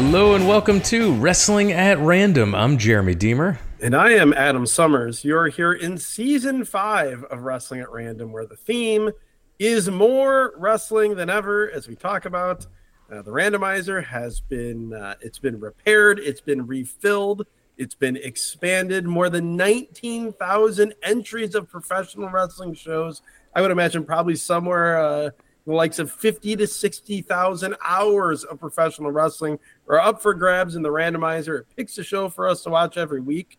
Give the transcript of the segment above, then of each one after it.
Hello and welcome to Wrestling at Random. I'm Jeremy Deemer. And I am Adam Summers. You're here in season five of Wrestling at Random, where the theme is more wrestling than ever. As we talk about, uh, the randomizer has been uh, it's been repaired, it's been refilled, it's been expanded. More than 19,000 entries of professional wrestling shows. I would imagine probably somewhere. Uh, the likes of 50 to 60,000 hours of professional wrestling are up for grabs in the randomizer. It picks a show for us to watch every week.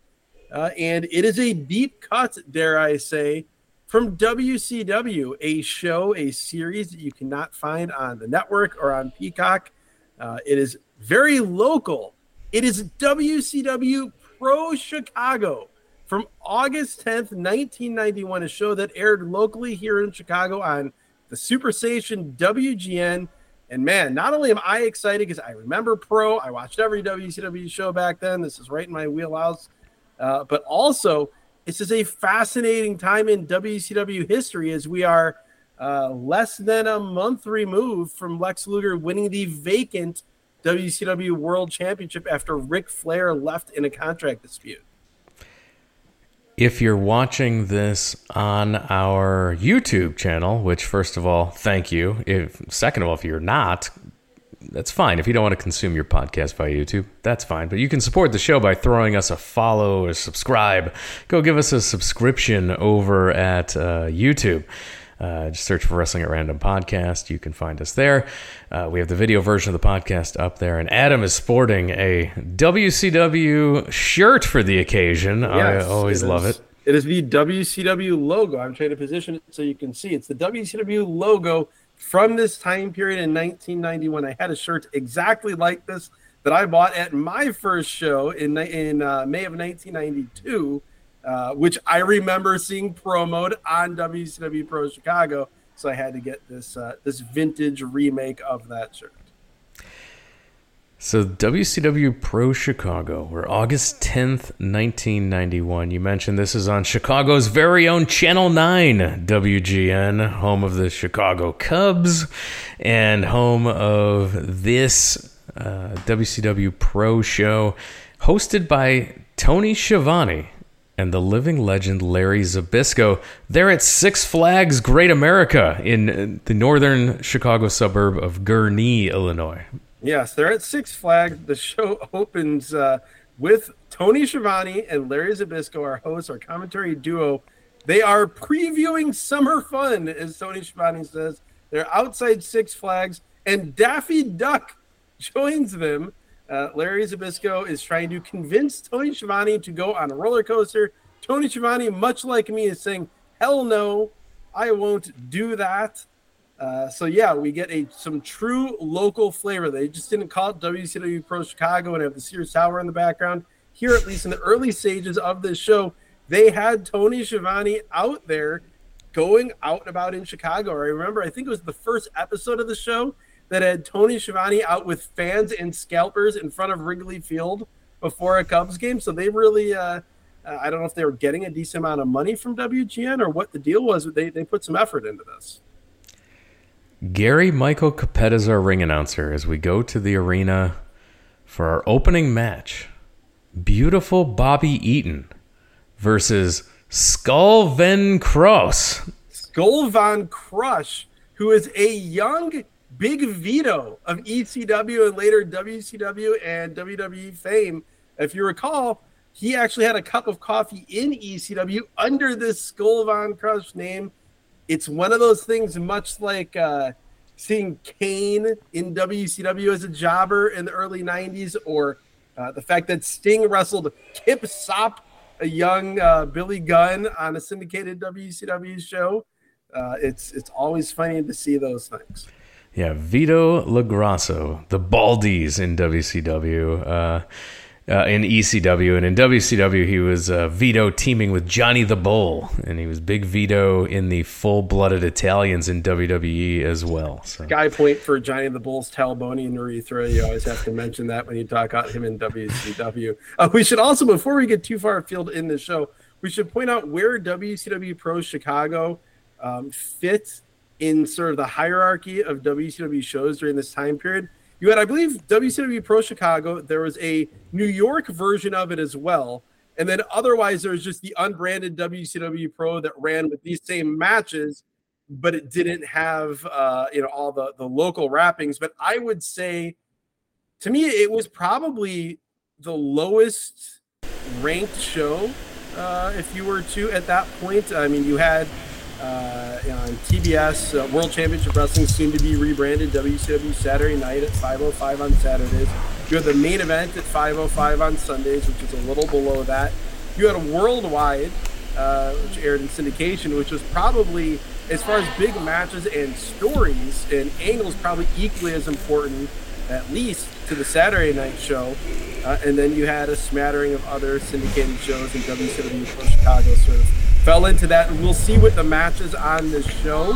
Uh, and it is a deep cut, dare I say, from WCW, a show, a series that you cannot find on the network or on Peacock. Uh, it is very local. It is WCW Pro Chicago from August 10th, 1991, a show that aired locally here in Chicago on the Super Station WGN. And man, not only am I excited because I remember Pro, I watched every WCW show back then. This is right in my wheelhouse. Uh, but also, this is a fascinating time in WCW history as we are uh, less than a month removed from Lex Luger winning the vacant WCW World Championship after Ric Flair left in a contract dispute. If you're watching this on our YouTube channel, which first of all, thank you. If second of all, if you're not, that's fine. If you don't want to consume your podcast via YouTube, that's fine. But you can support the show by throwing us a follow or subscribe. Go give us a subscription over at uh, YouTube. Uh, just search for Wrestling at Random Podcast. You can find us there. Uh, we have the video version of the podcast up there. And Adam is sporting a WCW shirt for the occasion. Yes, I always it love it. It is the WCW logo. I'm trying to position it so you can see. It's the WCW logo from this time period in 1991. I had a shirt exactly like this that I bought at my first show in, in uh, May of 1992 uh, which I remember seeing promoted on WCW Pro Chicago. So I had to get this uh, this vintage remake of that shirt. So WCW Pro Chicago, where August 10th, 1991. You mentioned this is on Chicago's very own Channel 9 WGN, home of the Chicago Cubs and home of this uh, WCW Pro show hosted by Tony Schiavone and the living legend Larry Zbyszko. They're at Six Flags Great America in the northern Chicago suburb of Gurnee, Illinois. Yes, they're at Six Flags. The show opens uh, with Tony Schiavone and Larry Zbyszko, our hosts, our commentary duo. They are previewing summer fun, as Tony Schiavone says. They're outside Six Flags, and Daffy Duck joins them uh, Larry Zbyszko is trying to convince Tony Schiavone to go on a roller coaster. Tony Schiavone, much like me, is saying, "Hell no, I won't do that." Uh, so yeah, we get a some true local flavor. They just didn't call it WCW Pro Chicago and have the Sears Tower in the background. Here, at least in the early stages of this show, they had Tony Schiavone out there going out and about in Chicago. I remember, I think it was the first episode of the show that had Tony Schiavone out with fans and scalpers in front of Wrigley Field before a Cubs game. So they really, uh, uh I don't know if they were getting a decent amount of money from WGN or what the deal was, but they, they put some effort into this. Gary Michael Cappetta is our ring announcer as we go to the arena for our opening match. Beautiful Bobby Eaton versus Skull Von Crush. Skull Von Crush, who is a young Big Vito of ECW and later WCW and WWE fame. If you recall, he actually had a cup of coffee in ECW under this Skull Von Crush name. It's one of those things, much like uh, seeing Kane in WCW as a jobber in the early 90s, or uh, the fact that Sting wrestled Kip Sopp, a young uh, Billy Gunn, on a syndicated WCW show. Uh, it's it's always funny to see those things. Yeah, Vito LoGrasso, the Baldies in WCW, uh, uh, in ECW, and in WCW he was uh, Vito teaming with Johnny the Bull, and he was Big Vito in the full-blooded Italians in WWE as well. So. Guy point for Johnny the Bull's Talbonian urethra. You always have to mention that when you talk about him in WCW. Uh, we should also, before we get too far afield in the show, we should point out where WCW Pro Chicago um, fits in sort of the hierarchy of WCW shows during this time period. You had, I believe, WCW Pro Chicago. There was a New York version of it as well. And then otherwise, there was just the unbranded WCW Pro that ran with these same matches, but it didn't have, uh, you know, all the, the local wrappings. But I would say, to me, it was probably the lowest ranked show, uh, if you were to at that point. I mean, you had uh, on TBS uh, World Championship Wrestling, soon to be rebranded WCW Saturday night at 5:05 on Saturdays. You had the main event at 5:05 on Sundays, which is a little below that. You had a worldwide, uh, which aired in syndication, which was probably as far as big matches and stories and angles, probably equally as important, at least to the Saturday night show. Uh, and then you had a smattering of other syndicated shows in WCW for Chicago, sort of fell into that. And we'll see what the matches on this show.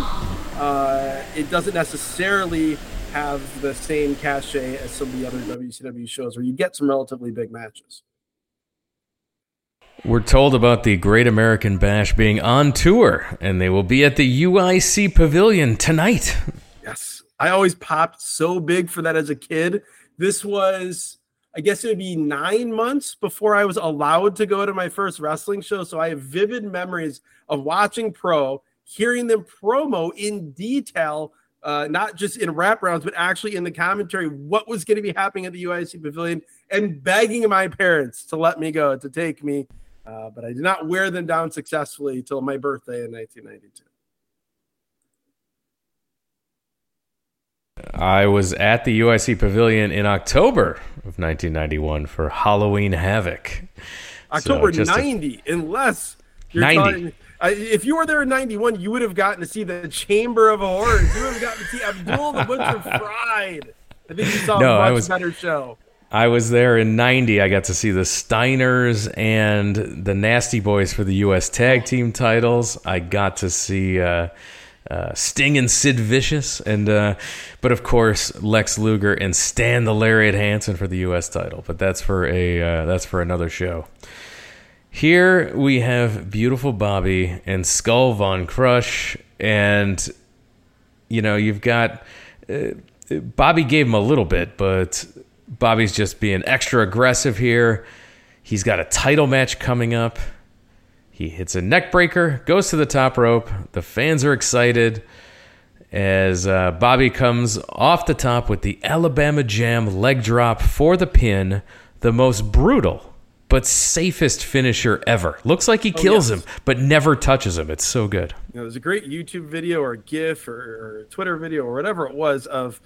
Uh, it doesn't necessarily have the same cachet as some of the other WCW shows where you get some relatively big matches. We're told about the Great American Bash being on tour, and they will be at the UIC Pavilion tonight. Yes. I always popped so big for that as a kid. This was I guess it would be nine months before I was allowed to go to my first wrestling show. So I have vivid memories of watching pro, hearing them promo in detail, uh, not just in wrap rounds, but actually in the commentary, what was going to be happening at the UIC Pavilion, and begging my parents to let me go, to take me. Uh, but I did not wear them down successfully until my birthday in 1992. I was at the UIC Pavilion in October of 1991 for Halloween Havoc. October so 90, a, unless you're 90. Talking, uh, if you were there in 91, you would have gotten to see the Chamber of Horrors. You would have gotten to see Abdul the Butcher Fried. I think you saw no, a much I was, better show. I was there in 90. I got to see the Steiners and the Nasty Boys for the U.S. Tag Team titles. I got to see. Uh, uh, Sting and Sid Vicious, and uh, but of course Lex Luger and Stan the Lariat Hansen for the U.S. title. But that's for a uh, that's for another show. Here we have beautiful Bobby and Skull Von Crush, and you know you've got uh, Bobby gave him a little bit, but Bobby's just being extra aggressive here. He's got a title match coming up. He hits a neck breaker, goes to the top rope. The fans are excited as uh, Bobby comes off the top with the Alabama Jam leg drop for the pin, the most brutal but safest finisher ever. Looks like he oh, kills yes. him, but never touches him. It's so good. You know, there's a great YouTube video or GIF or, or Twitter video or whatever it was of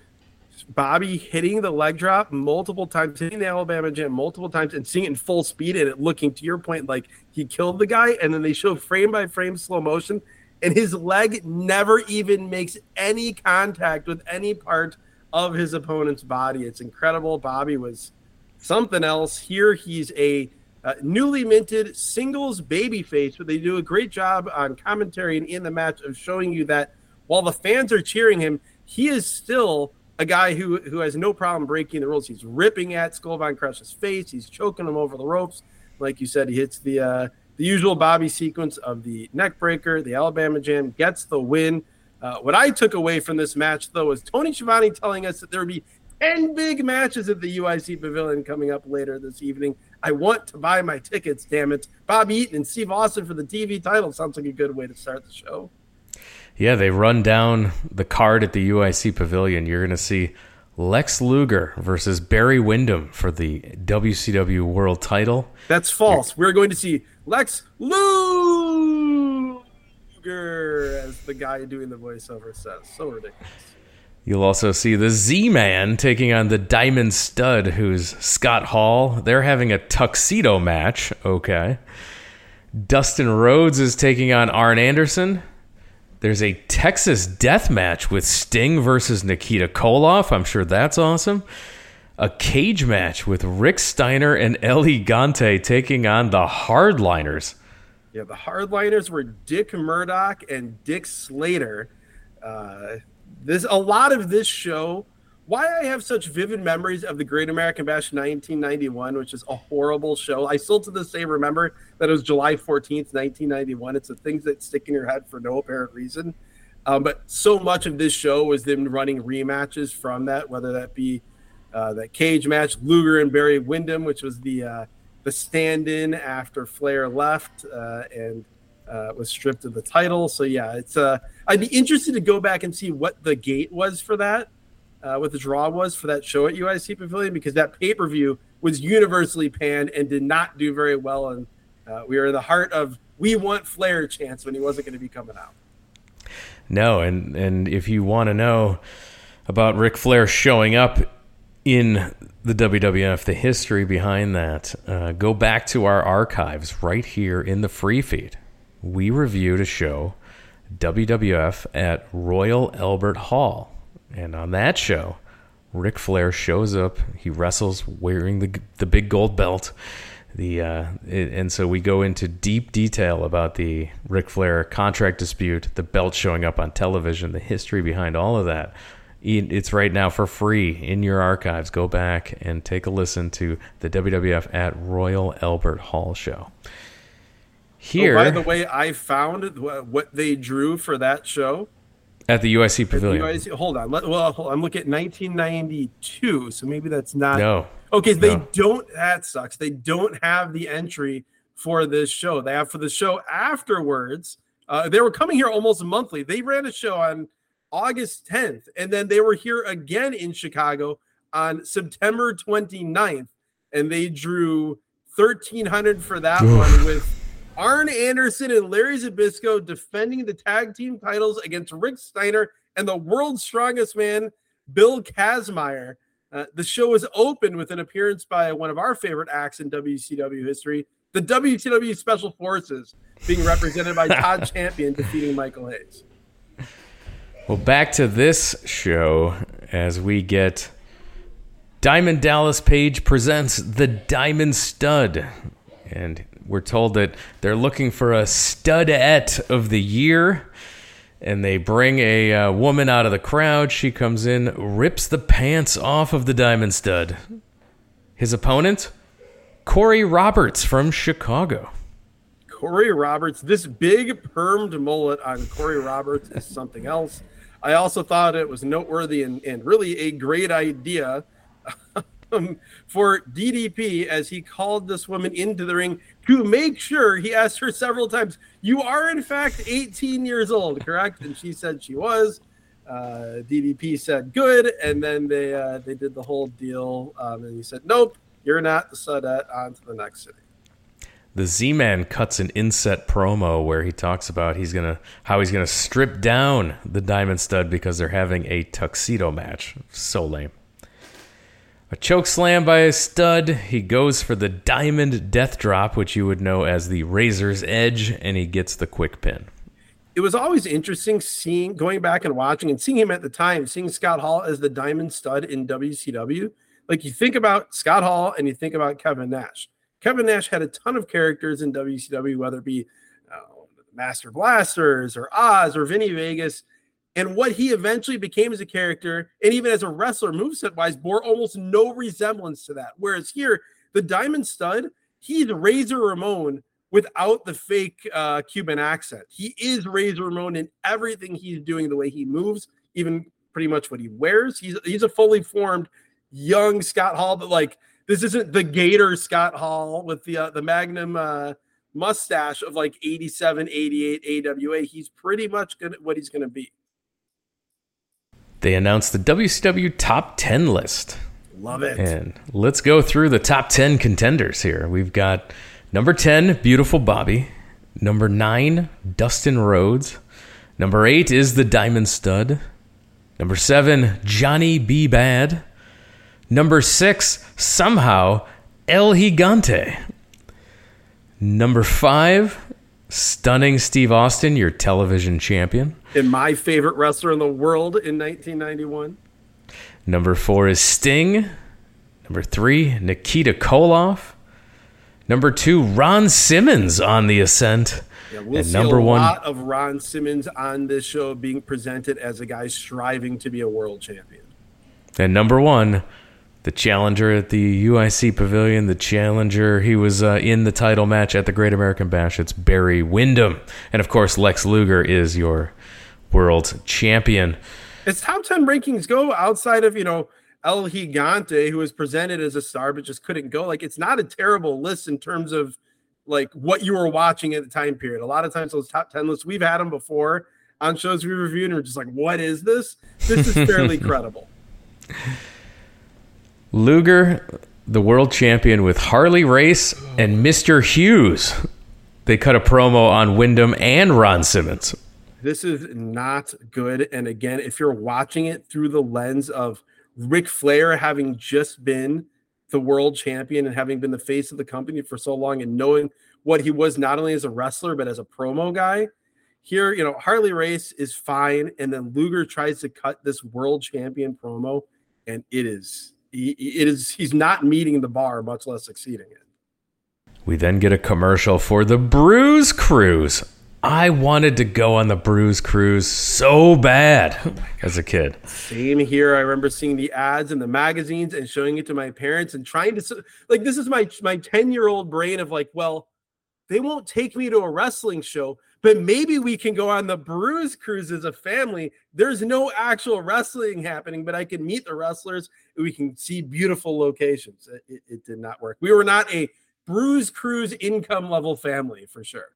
Bobby hitting the leg drop multiple times, hitting the Alabama Jam multiple times, and seeing it in full speed and it looking to your point like he killed the guy. And then they show frame by frame slow motion, and his leg never even makes any contact with any part of his opponent's body. It's incredible. Bobby was something else. Here he's a uh, newly minted singles babyface, but they do a great job on commentary and in the match of showing you that while the fans are cheering him, he is still a guy who who has no problem breaking the rules. He's ripping at Skull Von Crush's face. He's choking him over the ropes. Like you said, he hits the uh, the usual Bobby sequence of the neck breaker, the Alabama Jam, gets the win. Uh, what I took away from this match, though, was Tony Schiavone telling us that there would be 10 big matches at the UIC Pavilion coming up later this evening. I want to buy my tickets, damn it. Bob Eaton and Steve Austin for the TV title sounds like a good way to start the show. Yeah, they run down the card at the UIC Pavilion. You're going to see Lex Luger versus Barry Windham for the WCW World Title. That's false. You're- We're going to see Lex Luger, as the guy doing the voiceover says. So ridiculous. You'll also see the Z Man taking on the Diamond Stud, who's Scott Hall. They're having a tuxedo match. Okay. Dustin Rhodes is taking on Arn Anderson. There's a Texas death match with Sting versus Nikita Koloff. I'm sure that's awesome. A cage match with Rick Steiner and El Gigante taking on the Hardliners. Yeah, the Hardliners were Dick Murdoch and Dick Slater. Uh, this a lot of this show why I have such vivid memories of the Great American Bash 1991, which is a horrible show. I still to this day remember that it was July 14th, 1991. It's the things that stick in your head for no apparent reason. Um, but so much of this show was them running rematches from that, whether that be uh, that cage match, Luger and Barry Windham, which was the uh, the stand-in after Flair left uh, and uh, was stripped of the title. So yeah, it's uh, I'd be interested to go back and see what the gate was for that, uh, what the draw was for that show at UIC Pavilion because that pay per view was universally panned and did not do very well. And uh, we were in the heart of we want Flair chance when he wasn't going to be coming out. No, and and if you want to know about Ric Flair showing up in the WWF, the history behind that, uh, go back to our archives right here in the free feed. We reviewed a show, WWF at Royal Albert Hall. And on that show, Ric Flair shows up. He wrestles wearing the, the big gold belt. The uh, it, and so we go into deep detail about the Ric Flair contract dispute, the belt showing up on television, the history behind all of that. It's right now for free in your archives. Go back and take a listen to the WWF at Royal Albert Hall show. Here, oh, by the way, I found what they drew for that show at the UIC Pavilion. The UIC, hold on. Well, hold on. I'm looking at 1992, so maybe that's not. No. Okay, they no. don't. That sucks. They don't have the entry for this show. They have for the show afterwards. Uh, they were coming here almost monthly. They ran a show on August 10th, and then they were here again in Chicago on September 29th, and they drew 1300 for that Oof. one with Arn Anderson and Larry Zbyszko defending the tag team titles against Rick Steiner and the world's strongest man, Bill Kazmaier. Uh, the show was opened with an appearance by one of our favorite acts in WCW history, the WCW Special Forces, being represented by Todd Champion defeating Michael Hayes. Well, back to this show as we get Diamond Dallas Page presents the Diamond Stud. And we're told that they're looking for a studette of the year. And they bring a uh, woman out of the crowd. She comes in, rips the pants off of the Diamond Stud. His opponent, Corey Roberts from Chicago. Corey Roberts, this big permed mullet on Corey Roberts is something else. I also thought it was noteworthy and, and really a great idea for DDP as he called this woman into the ring to make sure he asked her several times, You are in fact 18 years old, correct? And she said she was. Uh, DDP said good, and then they uh, they did the whole deal, um, and he said, "Nope, you're not the Studette. On to the next city." the Z-Man cuts an inset promo where he talks about he's gonna how he's gonna strip down the Diamond Stud because they're having a tuxedo match. So lame. A choke slam by a stud. He goes for the Diamond Death Drop, which you would know as the Razor's Edge, and he gets the quick pin. It was always interesting seeing, going back and watching, and seeing him at the time, seeing Scott Hall as the Diamond Stud in WCW. Like you think about Scott Hall and you think about Kevin Nash Kevin Nash had a ton of characters in WCW, whether it be uh, Master Blasters or Oz or Vinny Vegas. And what he eventually became as a character, and even as a wrestler, moveset wise, bore almost no resemblance to that. Whereas here, the Diamond Stud, he's Razor Ramon without the fake uh, Cuban accent. He is Razor Ramon in everything he's doing, the way he moves, even pretty much what he wears. He's he's a fully formed young Scott Hall, but like this isn't the Gator Scott Hall with the uh, the Magnum uh, mustache of like 87, 88 AWA. He's pretty much good what he's going to be. They announced the WCW top 10 list. Love it. And let's go through the top 10 contenders here. We've got number 10, Beautiful Bobby. Number 9, Dustin Rhodes. Number 8 is the Diamond Stud. Number 7, Johnny B. Bad. Number six, somehow, El Gigante. Number five, stunning Steve Austin, your television champion. And my favorite wrestler in the world in 1991. Number four is Sting. Number three, Nikita Koloff. Number two, Ron Simmons on the ascent. Yeah, we'll and see number a one, lot of Ron Simmons on this show being presented as a guy striving to be a world champion. And number one, the challenger at the UIC Pavilion, the challenger. He was uh, in the title match at the Great American Bash. It's Barry Windham. And of course, Lex Luger is your world champion. As top 10 rankings go outside of, you know, El Gigante, who was presented as a star but just couldn't go. Like it's not a terrible list in terms of like what you were watching at the time period. A lot of times those top 10 lists, we've had them before on shows we reviewed, and we're just like, what is this? This is fairly credible. Luger, the world champion with Harley Race and Mr. Hughes. They cut a promo on Windham and Ron Simmons. This is not good. And again, if you're watching it through the lens of Ric Flair having just been the world champion and having been the face of the company for so long and knowing what he was not only as a wrestler but as a promo guy, here, you know, Harley Race is fine. And then Luger tries to cut this world champion promo, and it is it is he's not meeting the bar, much less exceeding it. We then get a commercial for the Bruise Cruise. I wanted to go on the Bruise Cruise so bad as a kid. Same here. I remember seeing the ads in the magazines and showing it to my parents and trying to like this is my my 10-year-old brain of like, well, they won't take me to a wrestling show, but maybe we can go on the Bruise Cruise as a family. There's no actual wrestling happening, but I can meet the wrestlers we can see beautiful locations. It, it, it did not work. We were not a Bruise Cruise income level family for sure.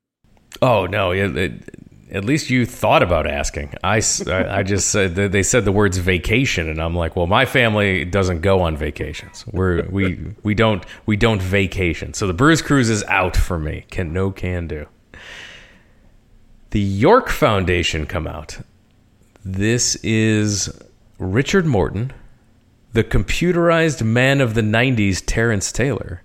Oh no! It, at least you thought about asking. I, I just said they said the words vacation, and I'm like, well, my family doesn't go on vacations. We're we we don't we don't vacation. So the Bruise Cruise is out for me. Can no can do. The York Foundation come out. This is Richard Morton, the computerized man of the 90s, Terrence Taylor,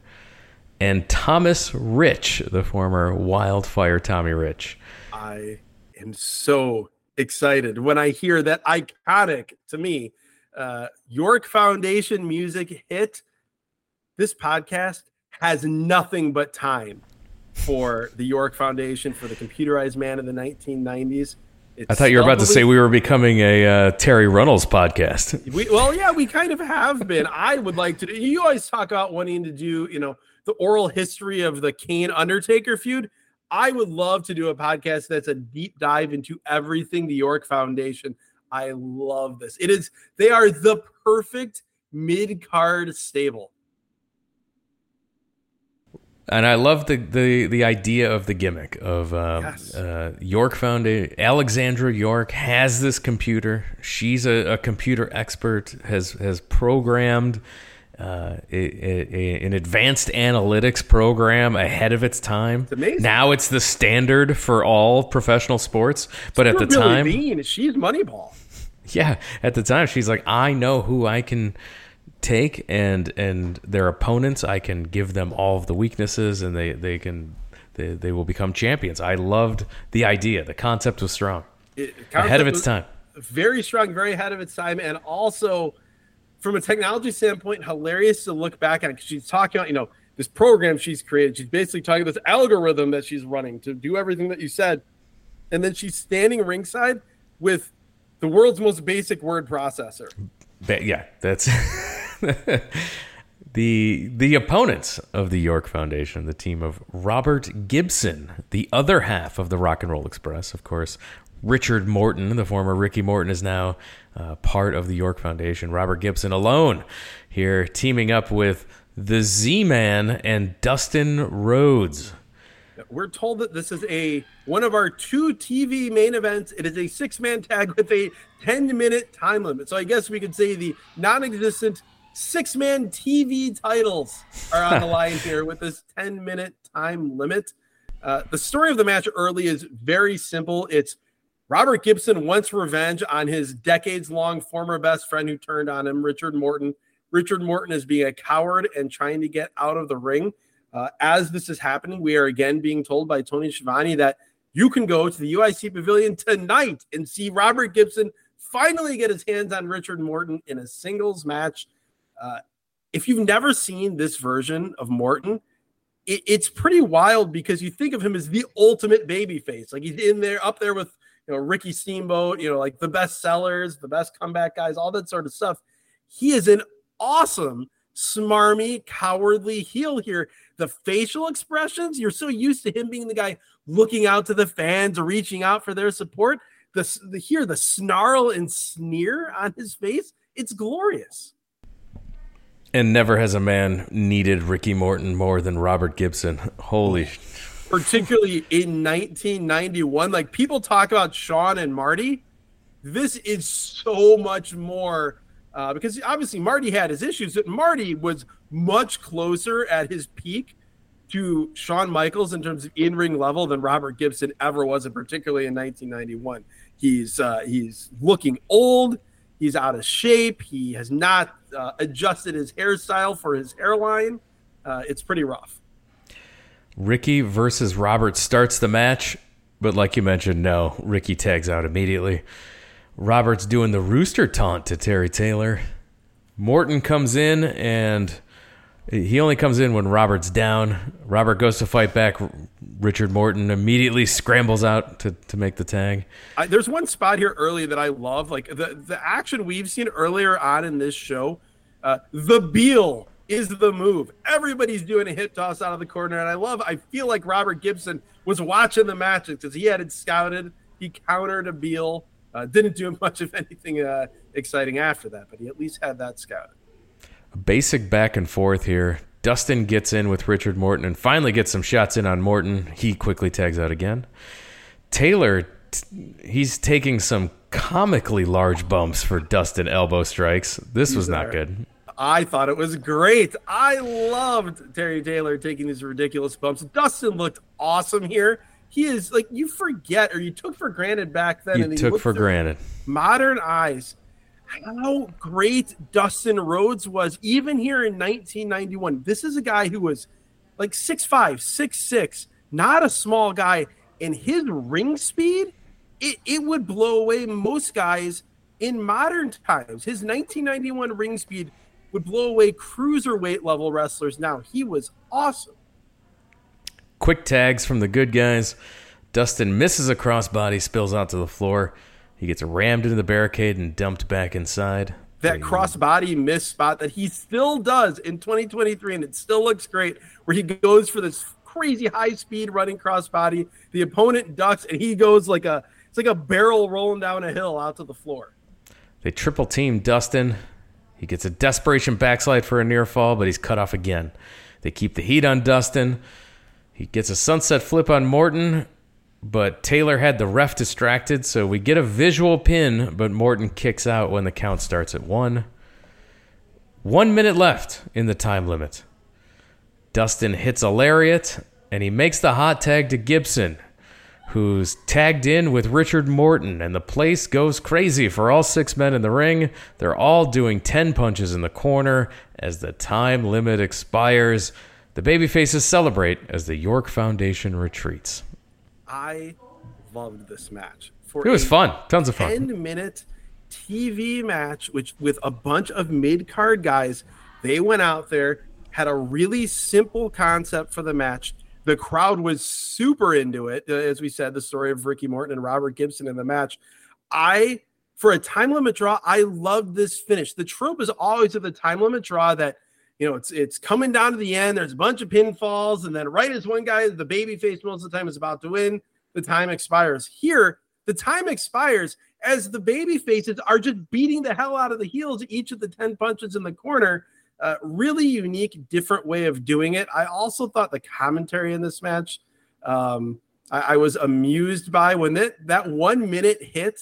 and Thomas Rich, the former wildfire Tommy Rich. I am so excited when I hear that iconic to me uh, York Foundation music hit. This podcast has nothing but time for the York Foundation for the computerized man of the 1990s. It's I thought you were about to say we were becoming a uh, Terry Runnels podcast. We, well, yeah, we kind of have been. I would like to. You always talk about wanting to do, you know, the oral history of the Kane Undertaker feud. I would love to do a podcast that's a deep dive into everything the York Foundation. I love this. It is they are the perfect mid card stable. And I love the, the, the idea of the gimmick of uh, yes. uh, York Foundation. Alexandra York has this computer. She's a, a computer expert. has has programmed uh, a, a, an advanced analytics program ahead of its time. It's now it's the standard for all professional sports. But at the Billy time, Beane, she's Moneyball. Yeah, at the time she's like, I know who I can take and and their opponents i can give them all of the weaknesses and they they can they, they will become champions. I loved the idea. The concept was strong. It, ahead of its time. Very strong very ahead of its time. And also from a technology standpoint hilarious to look back on because she's talking about you know this program she's created. She's basically talking about this algorithm that she's running to do everything that you said. And then she's standing ringside with the world's most basic word processor. Yeah that's the the opponents of the York Foundation, the team of Robert Gibson, the other half of the Rock and Roll Express, of course. Richard Morton, the former Ricky Morton, is now uh, part of the York Foundation. Robert Gibson alone here, teaming up with the Z Man and Dustin Rhodes. We're told that this is a one of our two TV main events. It is a six man tag with a 10 minute time limit. So I guess we could say the non existent six man TV titles are on the line here with this 10 minute time limit. Uh, the story of the match early is very simple. It's Robert Gibson wants revenge on his decades long former best friend who turned on him, Richard Morton. Richard Morton is being a coward and trying to get out of the ring. Uh, as this is happening, we are again being told by Tony Schiavone that you can go to the UIC Pavilion tonight and see Robert Gibson finally get his hands on Richard Morton in a singles match. Uh, if you've never seen this version of Morton, it, it's pretty wild because you think of him as the ultimate baby face. Like he's in there, up there with you know Ricky Steamboat, you know, like the best sellers, the best comeback guys, all that sort of stuff. He is an awesome, smarmy, cowardly heel here. The facial expressions, you're so used to him being the guy looking out to the fans, reaching out for their support. The, the here, the snarl and sneer on his face, it's glorious. And never has a man needed Ricky Morton more than Robert Gibson. Holy. Particularly in 1991. Like people talk about Shawn and Marty. This is so much more uh, because obviously Marty had his issues, but Marty was much closer at his peak to Shawn Michaels in terms of in-ring level than Robert Gibson ever was, and particularly in 1991. He's uh, he's looking old. He's out of shape. He has not uh, adjusted his hairstyle for his hairline. Uh, it's pretty rough. Ricky versus Robert starts the match, but like you mentioned, no, Ricky tags out immediately. Robert's doing the rooster taunt to Terry Taylor. Morton comes in and he only comes in when Robert's down. Robert goes to fight back. Richard Morton immediately scrambles out to, to make the tag. I, there's one spot here early that I love. Like the, the action we've seen earlier on in this show, uh, the Beal is the move. Everybody's doing a hip toss out of the corner. And I love, I feel like Robert Gibson was watching the matches because he had it scouted. He countered a Beal. Uh, didn't do much of anything uh, exciting after that, but he at least had that scouted. A basic back and forth here. Dustin gets in with Richard Morton and finally gets some shots in on Morton. He quickly tags out again. Taylor, he's taking some comically large bumps for Dustin elbow strikes. This was not good. I thought it was great. I loved Terry Taylor taking these ridiculous bumps. Dustin looked awesome here he is like you forget or you took for granted back then. You and took for granted. Modern eyes, how great Dustin Rhodes was, even here in 1991. This is a guy who was like six five, six six, not a small guy, and his ring speed, it, it would blow away most guys in modern times. His 1991 ring speed would blow away cruiserweight level wrestlers. Now he was awesome. Quick tags from the good guys. Dustin misses a crossbody, spills out to the floor. He gets rammed into the barricade and dumped back inside. That crossbody miss spot that he still does in 2023, and it still looks great, where he goes for this crazy high speed running crossbody. The opponent ducks, and he goes like a it's like a barrel rolling down a hill out to the floor. They triple team Dustin. He gets a desperation backslide for a near fall, but he's cut off again. They keep the heat on Dustin. He gets a sunset flip on Morton, but Taylor had the ref distracted, so we get a visual pin, but Morton kicks out when the count starts at one. One minute left in the time limit. Dustin hits a lariat, and he makes the hot tag to Gibson, who's tagged in with Richard Morton, and the place goes crazy for all six men in the ring. They're all doing 10 punches in the corner as the time limit expires. The babyfaces celebrate as the York Foundation retreats. I loved this match. For it was fun, tons of fun. Ten minute TV match, which with a bunch of mid card guys, they went out there, had a really simple concept for the match. The crowd was super into it. Uh, as we said, the story of Ricky Morton and Robert Gibson in the match. I, for a time limit draw, I loved this finish. The trope is always of the time limit draw that you know, it's it's coming down to the end. There's a bunch of pinfalls, and then right as one guy, the baby face most of the time is about to win, the time expires. Here, the time expires as the baby faces are just beating the hell out of the heels each of the 10 punches in the corner. Uh, really unique, different way of doing it. I also thought the commentary in this match, um, I, I was amused by when that, that one minute hit.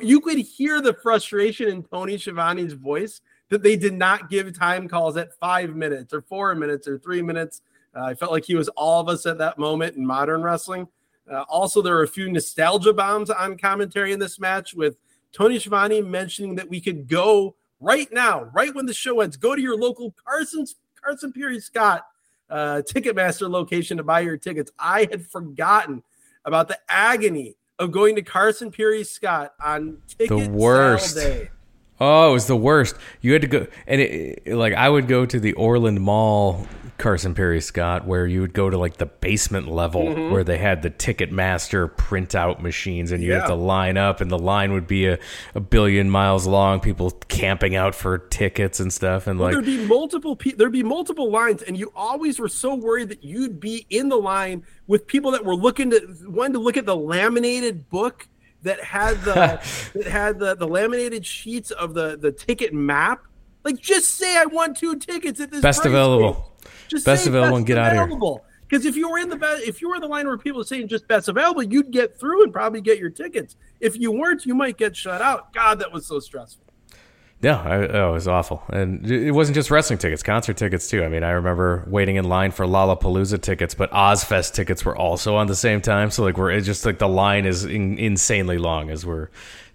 You could hear the frustration in Tony Schiavone's voice that they did not give time calls at five minutes or four minutes or three minutes. Uh, I felt like he was all of us at that moment in modern wrestling. Uh, also, there were a few nostalgia bombs on commentary in this match with Tony Schiavone mentioning that we could go right now, right when the show ends, go to your local Carson's Carson Pirie Scott uh, Ticketmaster location to buy your tickets. I had forgotten about the agony of going to Carson Pirie Scott on ticket the worst. day. Oh, it was the worst. You had to go, and it, it, like I would go to the Orland Mall, Carson Pirie Scott, where you would go to like the basement level mm-hmm. where they had the Ticketmaster printout machines, and you yeah. have to line up, and the line would be a, a billion miles long. People camping out for tickets and stuff, and well, like there'd be multiple pe- there'd be multiple lines, and you always were so worried that you'd be in the line with people that were looking to wanting to look at the laminated book that had the that had the, the laminated sheets of the the ticket map. Like, just say I want two tickets at this best available. Point. Just best available and get available. out of here. Because if you were in the best, if you were in the line where people are saying just best available, you'd get through and probably get your tickets. If you weren't, you might get shut out. God, that was so stressful. Yeah, I, oh, it was awful, and it wasn't just wrestling tickets, concert tickets too. I mean, I remember waiting in line for Lollapalooza tickets, but Ozzfest tickets were also on the same time. So like, we're it's just like the line is in, insanely long as we're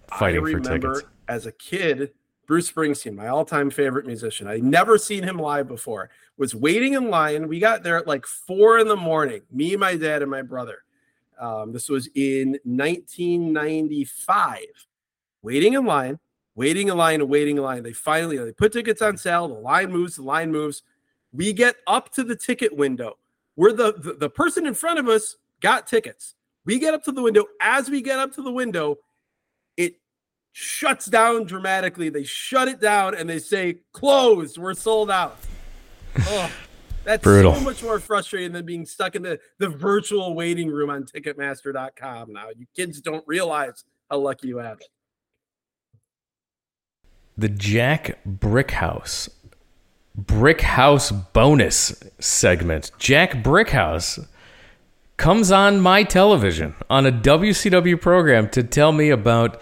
fighting for tickets. As a kid, Bruce Springsteen, my all-time favorite musician. I never seen him live before. Was waiting in line. We got there at like four in the morning. Me, my dad, and my brother. Um, this was in 1995. Waiting in line, waiting in line, waiting in line. They finally they put tickets on sale. The line moves. The line moves. We get up to the ticket window. Where the, the the person in front of us got tickets. We get up to the window. As we get up to the window, shuts down dramatically. They shut it down and they say, closed, we're sold out. Oh, that's Brutal. so much more frustrating than being stuck in the, the virtual waiting room on Ticketmaster.com now. You kids don't realize how lucky you have it. The Jack Brickhouse Brickhouse bonus segment. Jack Brickhouse comes on my television on a WCW program to tell me about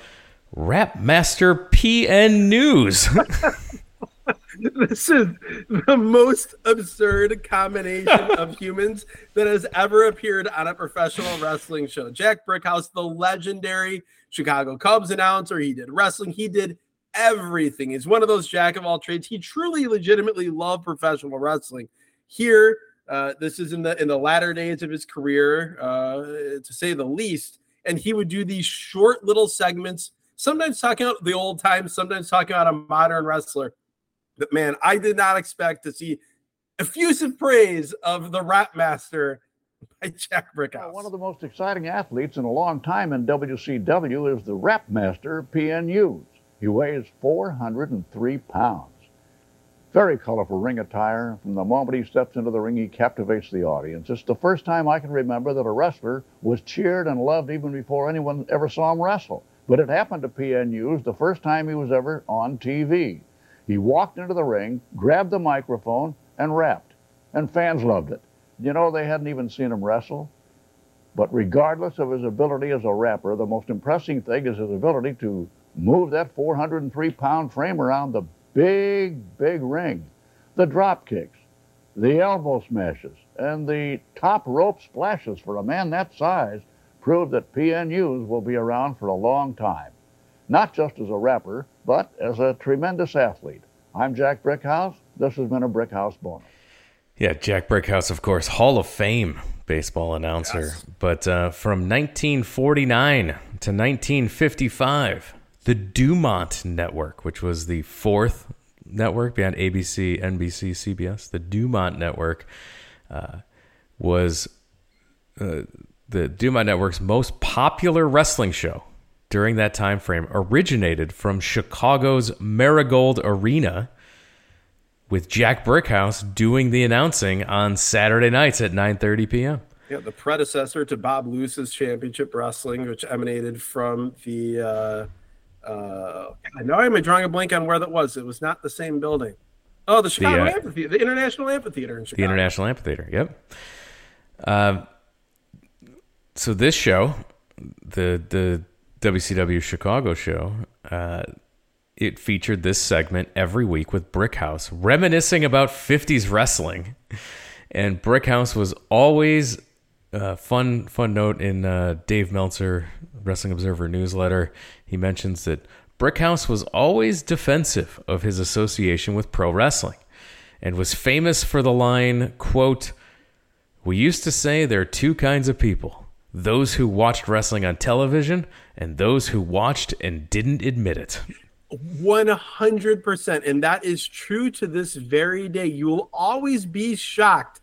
Rapmaster PN News. this is the most absurd combination of humans that has ever appeared on a professional wrestling show. Jack Brickhouse, the legendary Chicago Cubs announcer, he did wrestling, he did everything. He's one of those jack of all trades. He truly, legitimately loved professional wrestling. Here, uh, this is in the in the latter days of his career, uh, to say the least. And he would do these short little segments sometimes talking about the old times, sometimes talking about a modern wrestler. But man, I did not expect to see effusive praise of the Rap Master by Jack Brickhouse. One of the most exciting athletes in a long time in WCW is the Rap Master PN News. He weighs 403 pounds. Very colorful ring attire. From the moment he steps into the ring, he captivates the audience. It's the first time I can remember that a wrestler was cheered and loved even before anyone ever saw him wrestle. But it happened to PN News the first time he was ever on TV. He walked into the ring, grabbed the microphone, and rapped. And fans loved it. You know, they hadn't even seen him wrestle. But regardless of his ability as a rapper, the most impressive thing is his ability to move that 403 pound frame around the big, big ring. The drop kicks, the elbow smashes, and the top rope splashes for a man that size prove that PN News will be around for a long time, not just as a rapper, but as a tremendous athlete. I'm Jack Brickhouse. This has been a Brickhouse bonus. Yeah, Jack Brickhouse, of course, Hall of Fame baseball announcer. Yes. But uh, from 1949 to 1955, the Dumont Network, which was the fourth network behind ABC, NBC, CBS, the Dumont Network uh, was uh, the Dumont Network's most popular wrestling show during that time frame originated from Chicago's Marigold Arena with Jack Brickhouse doing the announcing on Saturday nights at 9:30 p.m. Yeah, the predecessor to Bob Lewis's Championship Wrestling, which emanated from the. Uh, uh, I know I'm drawing a blank on where that was. It was not the same building. Oh, the Chicago the, uh, Amphitheater, the International Amphitheater in Chicago. The International Amphitheater. Yep. Uh, so this show, the the WCW Chicago show, uh, it featured this segment every week with Brickhouse, reminiscing about 50s wrestling. And Brickhouse was always uh, fun. Fun note in uh, Dave Meltzer Wrestling Observer newsletter. He mentions that Brickhouse was always defensive of his association with pro wrestling, and was famous for the line, "quote We used to say there are two kinds of people." Those who watched wrestling on television and those who watched and didn't admit it. 100%. And that is true to this very day. You will always be shocked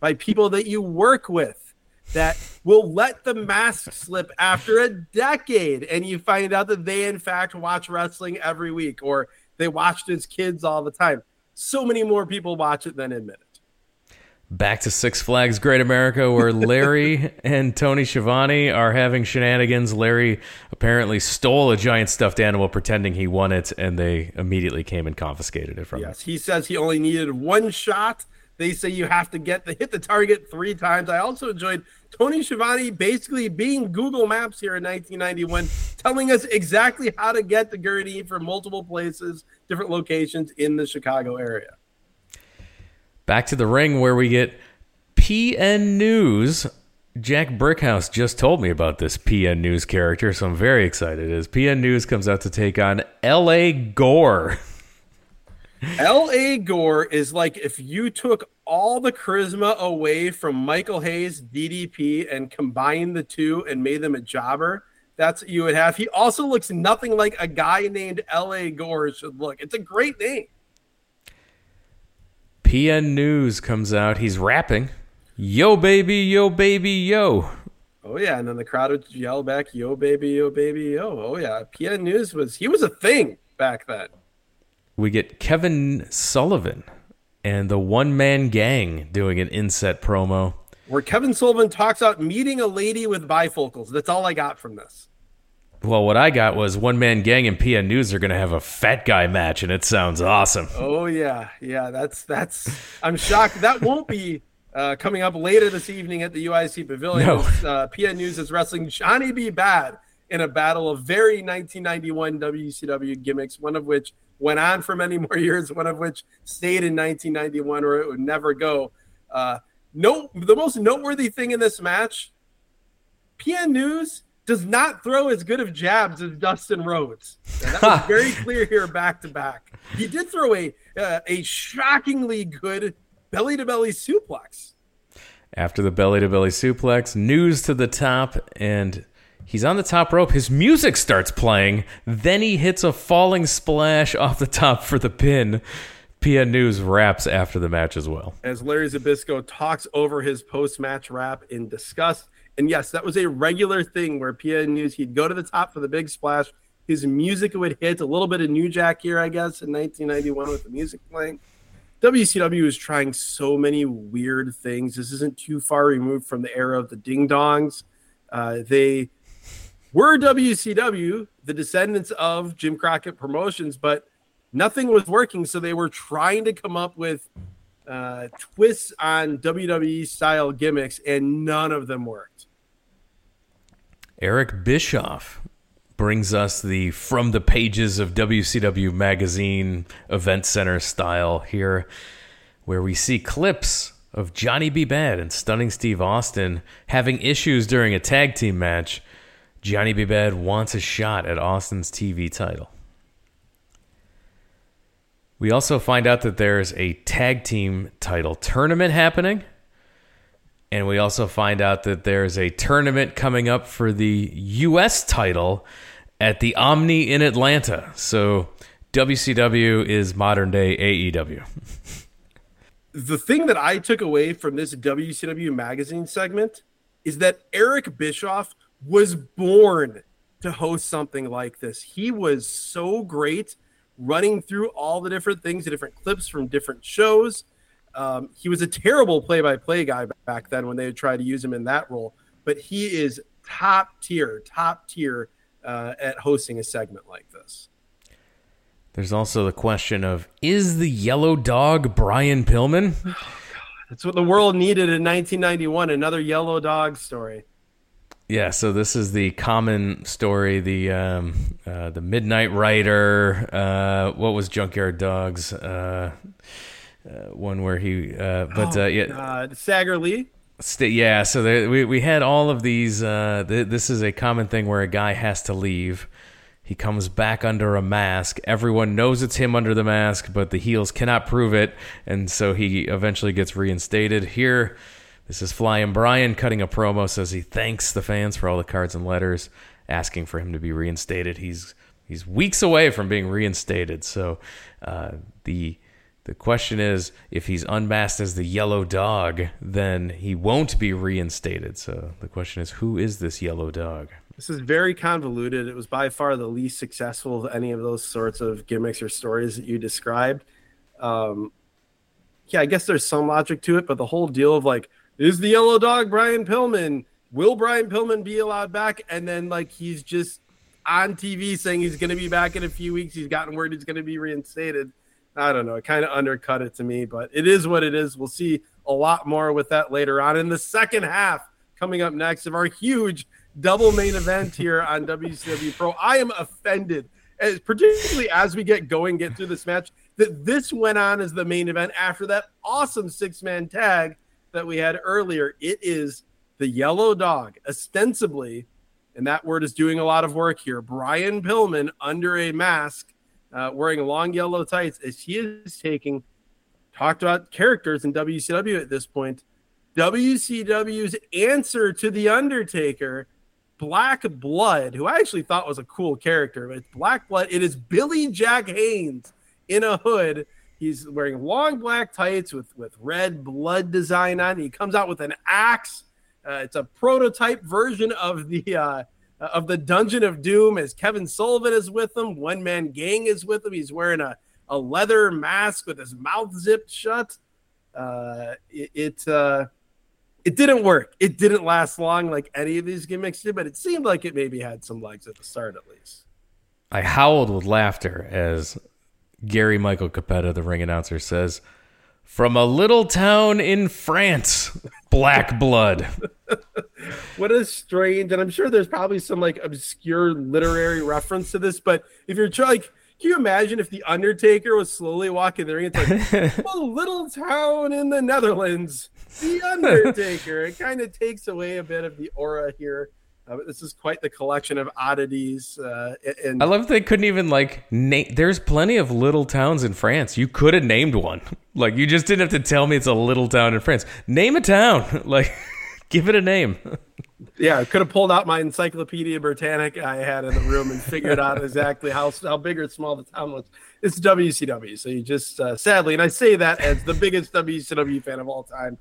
by people that you work with that will let the mask slip after a decade and you find out that they, in fact, watch wrestling every week or they watched as kids all the time. So many more people watch it than admit it. Back to Six Flags Great America, where Larry and Tony Schiavone are having shenanigans. Larry apparently stole a giant stuffed animal, pretending he won it, and they immediately came and confiscated it from yes, him. Yes, he says he only needed one shot. They say you have to get the hit the target three times. I also enjoyed Tony Schiavone basically being Google Maps here in 1991, telling us exactly how to get the Gurnee from multiple places, different locations in the Chicago area. Back to the ring where we get PN News. Jack Brickhouse just told me about this PN News character, so I'm very excited. As PN News comes out to take on LA Gore. LA Gore is like if you took all the charisma away from Michael Hayes, DDP, and combined the two and made them a jobber. That's what you would have. He also looks nothing like a guy named LA Gore should look. It's a great name. PN News comes out. He's rapping. Yo, baby, yo, baby, yo. Oh, yeah. And then the crowd would yell back, yo, baby, yo, baby, yo. Oh, yeah. PN News was, he was a thing back then. We get Kevin Sullivan and the one man gang doing an inset promo. Where Kevin Sullivan talks about meeting a lady with bifocals. That's all I got from this. Well, what I got was One Man Gang and PN News are going to have a fat guy match, and it sounds awesome. Oh yeah, yeah. That's that's. I'm shocked that won't be uh, coming up later this evening at the UIC Pavilion. No. Uh, PN News is wrestling Johnny B. Bad in a battle of very 1991 WCW gimmicks, one of which went on for many more years, one of which stayed in 1991, or it would never go. Uh, no, the most noteworthy thing in this match, PN News does not throw as good of jabs as Dustin Rhodes. that was very clear here back to back. He did throw a uh, a shockingly good belly to belly suplex. After the belly to belly suplex, news to the top, and he's on the top rope. His music starts playing. Then he hits a falling splash off the top for the pin. PN News raps after the match as well. As Larry Zbyszko talks over his post match rap in disgust and yes, that was a regular thing where PN News, he'd go to the top for the big splash. His music would hit a little bit of New Jack here, I guess, in 1991 with the music playing. WCW is trying so many weird things. This isn't too far removed from the era of the ding dongs. Uh, they were WCW, the descendants of Jim Crockett Promotions, but nothing was working. So they were trying to come up with uh, twists on WWE style gimmicks, and none of them worked. Eric Bischoff brings us the from the pages of WCW magazine event center style here, where we see clips of Johnny B. Bad and Stunning Steve Austin having issues during a tag team match. Johnny B. Bad wants a shot at Austin's TV title. We also find out that there's a tag team title tournament happening and we also find out that there's a tournament coming up for the U.S. title at the Omni in Atlanta. So WCW is modern day AEW. the thing that I took away from this WCW magazine segment is that Eric Bischoff was born to host something like this. He was so great running through all the different things, the different clips from different shows. Um, he was a terrible play-by-play guy back then when they tried to use him in that role, but he is top tier, top tier uh, at hosting a segment like this. There's also the question of is the yellow dog Brian Pillman? Oh, That's what the world needed in 1991. Another yellow dog story. Yeah, so this is the common story, the um, uh, the Midnight Rider. Uh, what was Junkyard Dogs? Uh, uh, one where he, uh, but oh, uh, yeah, God. Stagger Lee. St- yeah, so there, we we had all of these. Uh, th- this is a common thing where a guy has to leave. He comes back under a mask. Everyone knows it's him under the mask, but the heels cannot prove it, and so he eventually gets reinstated. Here, this is Flying Brian cutting a promo. Says he thanks the fans for all the cards and letters, asking for him to be reinstated. He's he's weeks away from being reinstated. So uh, the the question is, if he's unmasked as the yellow dog, then he won't be reinstated. So the question is, who is this yellow dog? This is very convoluted. It was by far the least successful of any of those sorts of gimmicks or stories that you described. Um, yeah, I guess there's some logic to it, but the whole deal of like, is the yellow dog Brian Pillman? Will Brian Pillman be allowed back? And then like he's just on TV saying he's going to be back in a few weeks. He's gotten word he's going to be reinstated. I don't know. It kind of undercut it to me, but it is what it is. We'll see a lot more with that later on in the second half coming up next of our huge double main event here on WCW Pro. I am offended, particularly as we get going, get through this match, that this went on as the main event after that awesome six man tag that we had earlier. It is the yellow dog, ostensibly, and that word is doing a lot of work here. Brian Pillman under a mask, uh, wearing long yellow tights, as he is taking talked about characters in WCW at this point. WCW's answer to The Undertaker, Black Blood, who I actually thought was a cool character, but it's Black Blood. It is Billy Jack Haynes in a hood. He's wearing long black tights with, with red blood design on. He comes out with an axe uh, it's a prototype version of the uh, of the Dungeon of Doom as Kevin Sullivan is with him. One man gang is with him. He's wearing a, a leather mask with his mouth zipped shut. Uh, it it, uh, it didn't work. It didn't last long like any of these gimmicks did, but it seemed like it maybe had some legs at the start at least. I howled with laughter as Gary Michael Cappetta, the ring announcer, says, "From a little town in France." Black blood. what a strange, and I'm sure there's probably some like obscure literary reference to this, but if you're trying, like, can you imagine if the Undertaker was slowly walking there? It's like a little town in the Netherlands, the Undertaker. it kind of takes away a bit of the aura here. Uh, this is quite the collection of oddities. Uh, and I love they couldn't even like name. There's plenty of little towns in France. You could have named one. Like you just didn't have to tell me it's a little town in France. Name a town. Like give it a name. yeah, I could have pulled out my Encyclopedia Britannica I had in the room and figured out exactly how how big or small the town was. It's WCW, so you just uh, sadly, and I say that as the biggest WCW fan of all time,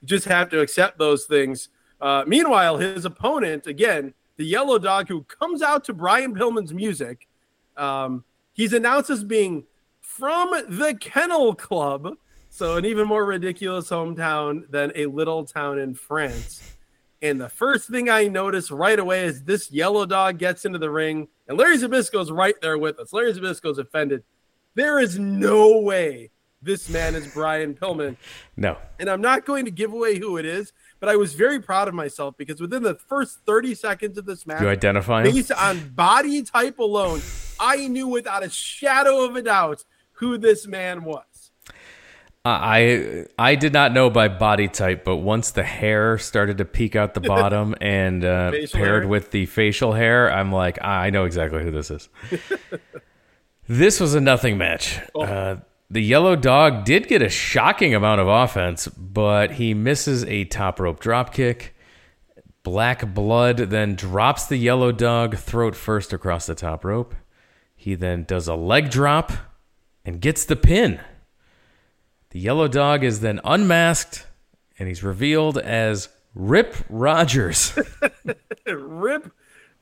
you just have to accept those things. Uh, meanwhile, his opponent, again, the yellow dog who comes out to Brian Pillman's music, um, he's announced as being from the Kennel Club. So, an even more ridiculous hometown than a little town in France. And the first thing I notice right away is this yellow dog gets into the ring, and Larry Zbyszko's right there with us. Larry Zbyszko's offended. There is no way this man is Brian Pillman. No. And I'm not going to give away who it is but I was very proud of myself because within the first 30 seconds of this match, you identify him? based on body type alone, I knew without a shadow of a doubt who this man was. I I did not know by body type, but once the hair started to peek out the bottom and uh, paired hair. with the facial hair, I'm like, I know exactly who this is. this was a nothing match. Oh. Uh, the yellow dog did get a shocking amount of offense, but he misses a top rope drop kick. Black Blood then drops the yellow dog throat first across the top rope. He then does a leg drop and gets the pin. The yellow dog is then unmasked and he's revealed as Rip Rogers. Rip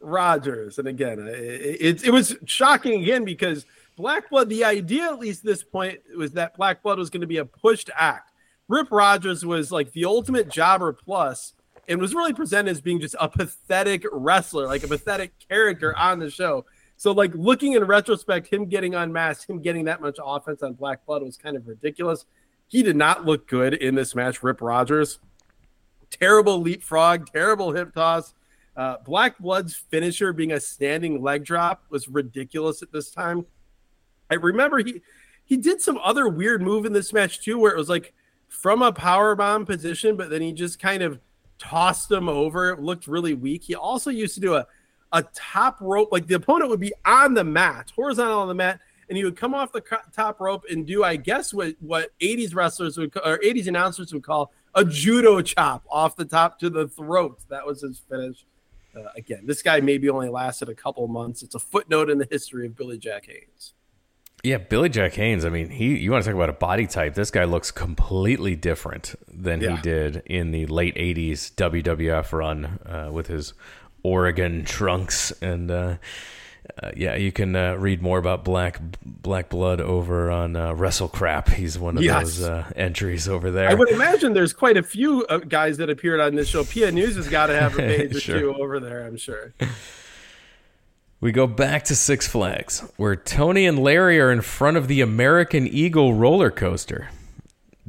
Rogers. And again, uh, it, it, it was shocking again because Black Blood, the idea at least this point was that Black Blood was going to be a pushed act. Rip Rogers was like the ultimate jobber plus and was really presented as being just a pathetic wrestler, like a pathetic character on the show. So, like looking in retrospect, him getting unmasked, him getting that much offense on Black Blood was kind of ridiculous. He did not look good in this match, Rip Rogers. Terrible leapfrog, terrible hip toss. Uh, Black Blood's finisher being a standing leg drop was ridiculous at this time. I remember he he did some other weird move in this match too, where it was like from a power bomb position, but then he just kind of tossed him over. It looked really weak. He also used to do a a top rope, like the opponent would be on the mat, horizontal on the mat, and he would come off the top rope and do, I guess, what what 80s wrestlers would or 80s announcers would call a judo chop off the top to the throat. That was his finish. Uh, again, this guy maybe only lasted a couple months. It's a footnote in the history of Billy Jack Haynes. Yeah, Billy Jack Haynes. I mean, he. You want to talk about a body type? This guy looks completely different than yeah. he did in the late '80s WWF run uh, with his Oregon trunks and uh, uh, yeah, you can uh, read more about Black Black Blood over on uh, Wrestle Crap. He's one of yes. those uh, entries over there. I would imagine there's quite a few uh, guys that appeared on this show. PN News has got to have a page sure. or two over there. I'm sure. We go back to Six Flags, where Tony and Larry are in front of the American Eagle roller coaster.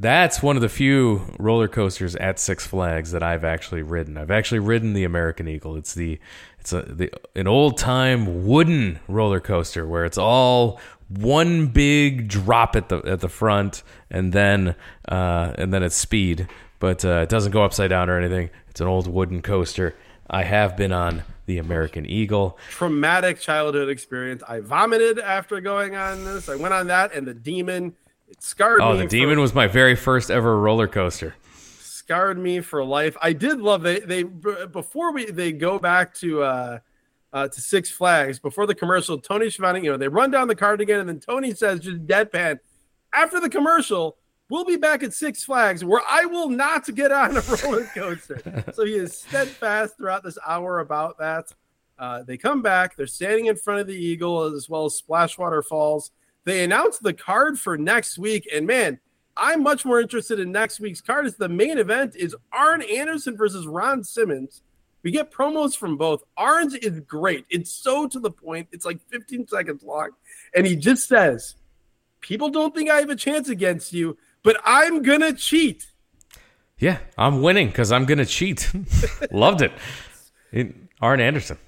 That's one of the few roller coasters at Six Flags that I've actually ridden. I've actually ridden the American Eagle. It's the it's a the, an old time wooden roller coaster where it's all one big drop at the at the front and then uh, and then it's speed, but uh, it doesn't go upside down or anything. It's an old wooden coaster. I have been on the American Eagle. Traumatic childhood experience. I vomited after going on this. I went on that, and the demon it scarred oh, me. Oh, the demon for, was my very first ever roller coaster. Scarred me for life. I did love they they before we they go back to uh, uh to Six Flags before the commercial. Tony Schiavone, you know, they run down the card again, and then Tony says just deadpan after the commercial we'll be back at Six Flags where I will not get on a roller coaster. so he is steadfast throughout this hour about that. Uh, they come back. They're standing in front of the Eagle as well as Splashwater Falls. They announced the card for next week, and man, I'm much more interested in next week's card. As the main event is Arn Anderson versus Ron Simmons. We get promos from both. Arn's is great. It's so to the point. It's like 15 seconds long, and he just says, "People don't think I have a chance against you." but I'm gonna cheat. Yeah, I'm winning because I'm gonna cheat. Loved it. it. Arn Anderson.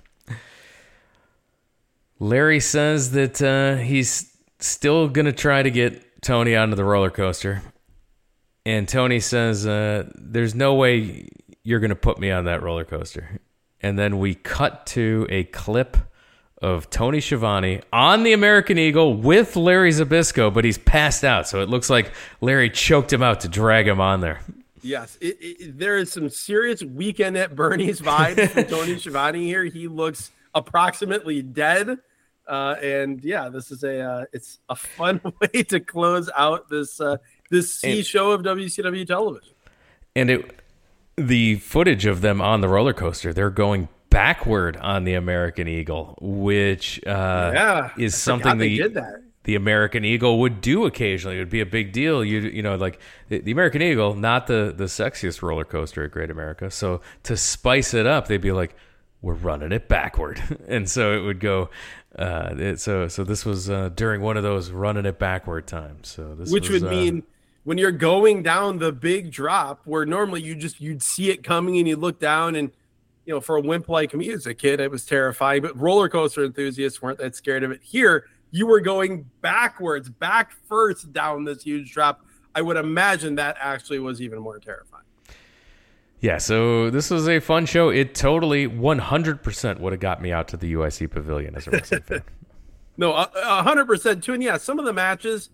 Larry says that uh, he's still gonna try to get Tony onto the roller coaster, and Tony says, uh, "There's no way you're gonna put me on that roller coaster." And then we cut to a clip of Tony Schiavone on the American Eagle with Larry Zbyszko, but he's passed out. So it looks like Larry choked him out to drag him on there. Yes, it, it, there is some serious weekend at Bernie's vibe from Tony Schiavone here. He looks approximately dead. Uh, and yeah, this is a uh, it's a fun way to close out this uh, this C and, show of WCW television. And it the footage of them on the roller coaster, they're going backward on the American Eagle, which uh, yeah, is something that the American Eagle would do occasionally. It would be a big deal. You you know like the, the, American Eagle, not the the sexiest roller coaster at Great America. So to spice it up, they'd be like, "We're running it backward," and so it would go. Uh, it, so so this was uh, during one of those running it backward times. So this which was, would uh, mean when you're going down the big drop where normally you just you'd see it coming and you look down and you know, for a wimp like me as a kid, it was terrifying. But roller coaster enthusiasts weren't that scared of it. Here, you were going backwards, back first down this huge drop. I would imagine that actually was even more terrifying. Yeah, so this was a fun show. It totally 100% would have got me out to the UIC pavilion as a wrestling fan. No, 100% too. And yeah, some of the matches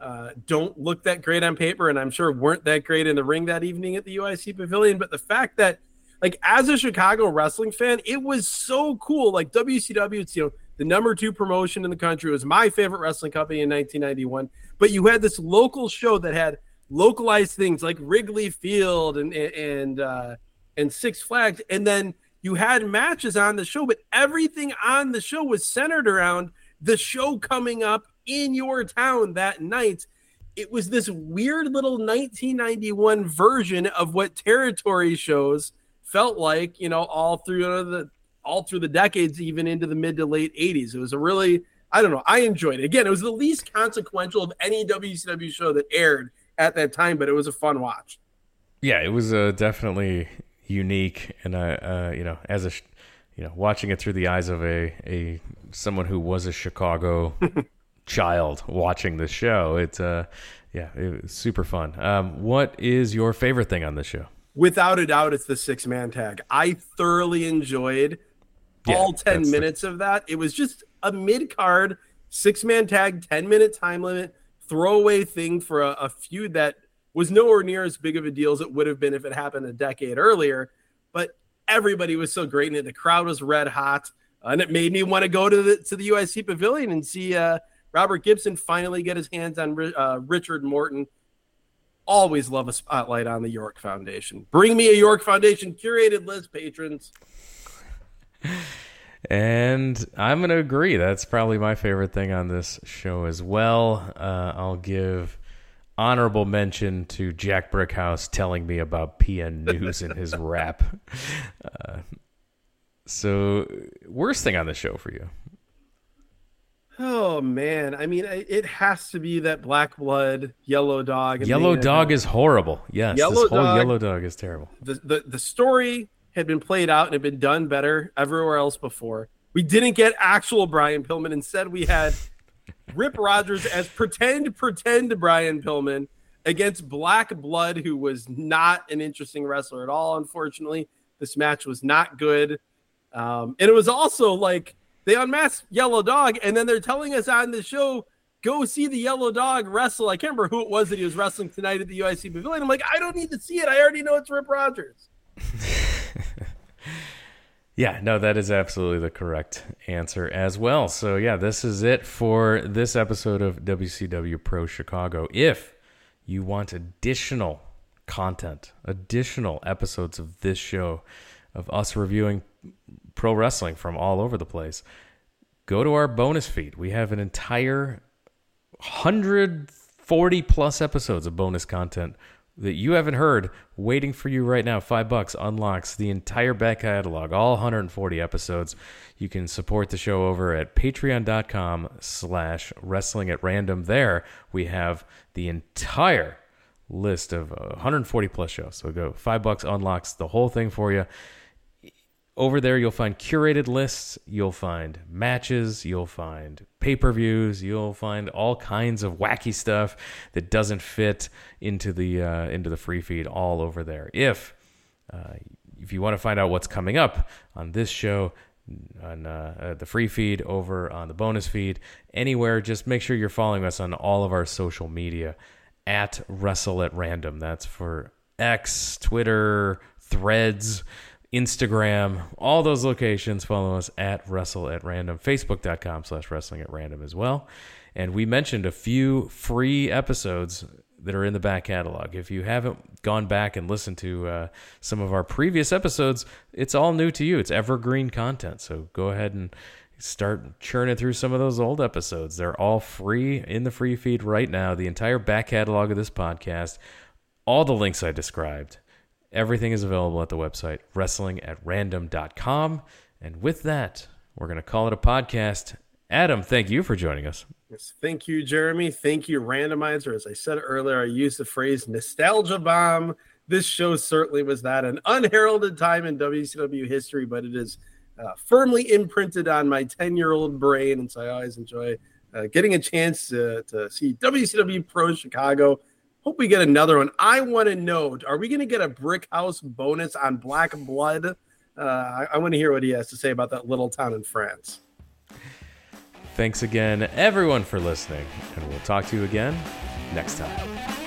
uh, don't look that great on paper, and I'm sure weren't that great in the ring that evening at the UIC pavilion. But the fact that like as a Chicago wrestling fan, it was so cool. Like WCW, it's you know the number two promotion in the country. It was my favorite wrestling company in 1991. But you had this local show that had localized things like Wrigley Field and and uh, and Six Flags, and then you had matches on the show. But everything on the show was centered around the show coming up in your town that night. It was this weird little 1991 version of what territory shows felt like you know all through the all through the decades, even into the mid to late '80s. It was a really I don't know. I enjoyed it. Again, it was the least consequential of any WCW show that aired at that time, but it was a fun watch. Yeah, it was uh, definitely unique, and uh, uh, you know, as a you know, watching it through the eyes of a a someone who was a Chicago child watching the show, it's uh, yeah, it was super fun. Um, what is your favorite thing on the show? without a doubt, it's the six man tag. I thoroughly enjoyed yeah, all 10 minutes the... of that. It was just a mid card six man tag, 10 minute time limit, throwaway thing for a, a, feud that was nowhere near as big of a deal as it would have been if it happened a decade earlier. But everybody was so great in it. The crowd was red hot. and it made me want to go to the to the UIC pavilion and see uh, Robert Gibson finally get his hands on uh, Richard Morton always love a spotlight on the York Foundation. Bring me a York Foundation curated list, patrons. And I'm going to agree. That's probably my favorite thing on this show as well. Uh, I'll give honorable mention to Jack Brickhouse telling me about PN News in his rap. Uh, so, worst thing on the show for you? Oh man, I mean, it has to be that black blood yellow dog. Yellow dog is horrible. Yes, yellow this whole dog, yellow dog is terrible. The, the the story had been played out and had been done better everywhere else before. We didn't get actual Brian Pillman. Instead, we had Rip Rogers as pretend pretend Brian Pillman against Black Blood, who was not an interesting wrestler at all. Unfortunately, this match was not good, um, and it was also like they unmasked Yellow Dog, and then they're telling us on the show, go see the Yellow Dog wrestle. I can't remember who it was that he was wrestling tonight at the UIC Pavilion. I'm like, I don't need to see it. I already know it's Rip Rogers. yeah, no, that is absolutely the correct answer as well. So, yeah, this is it for this episode of WCW Pro Chicago. If you want additional content, additional episodes of this show, of us reviewing pro wrestling from all over the place, go to our bonus feed. We have an entire 140 plus episodes of bonus content that you haven't heard waiting for you right now. Five bucks unlocks the entire back catalog, all 140 episodes. You can support the show over at patreon.com slash wrestling at random. There we have the entire list of uh, 140 plus shows. So go five bucks unlocks the whole thing for you. Over there, you'll find curated lists, you'll find matches, you'll find pay per views, you'll find all kinds of wacky stuff that doesn't fit into the uh, into the free feed all over there. If uh, if you want to find out what's coming up on this show, on uh, uh, the free feed, over on the bonus feed, anywhere, just make sure you're following us on all of our social media at Wrestle at Random. That's for X, Twitter, Threads. Instagram, all those locations. Follow us at Wrestle at Random, Facebook.com slash Wrestling at Random as well. And we mentioned a few free episodes that are in the back catalog. If you haven't gone back and listened to uh, some of our previous episodes, it's all new to you. It's evergreen content. So go ahead and start churning through some of those old episodes. They're all free in the free feed right now. The entire back catalog of this podcast, all the links I described Everything is available at the website wrestlingatrandom.com. And with that, we're going to call it a podcast. Adam, thank you for joining us. Yes, thank you, Jeremy. Thank you, Randomizer. As I said earlier, I used the phrase nostalgia bomb. This show certainly was that an unheralded time in WCW history, but it is uh, firmly imprinted on my 10 year old brain. And so I always enjoy uh, getting a chance to, to see WCW Pro Chicago Hope we get another one. I want to know: Are we going to get a Brickhouse bonus on Black Blood? Uh, I, I want to hear what he has to say about that little town in France. Thanks again, everyone, for listening, and we'll talk to you again next time.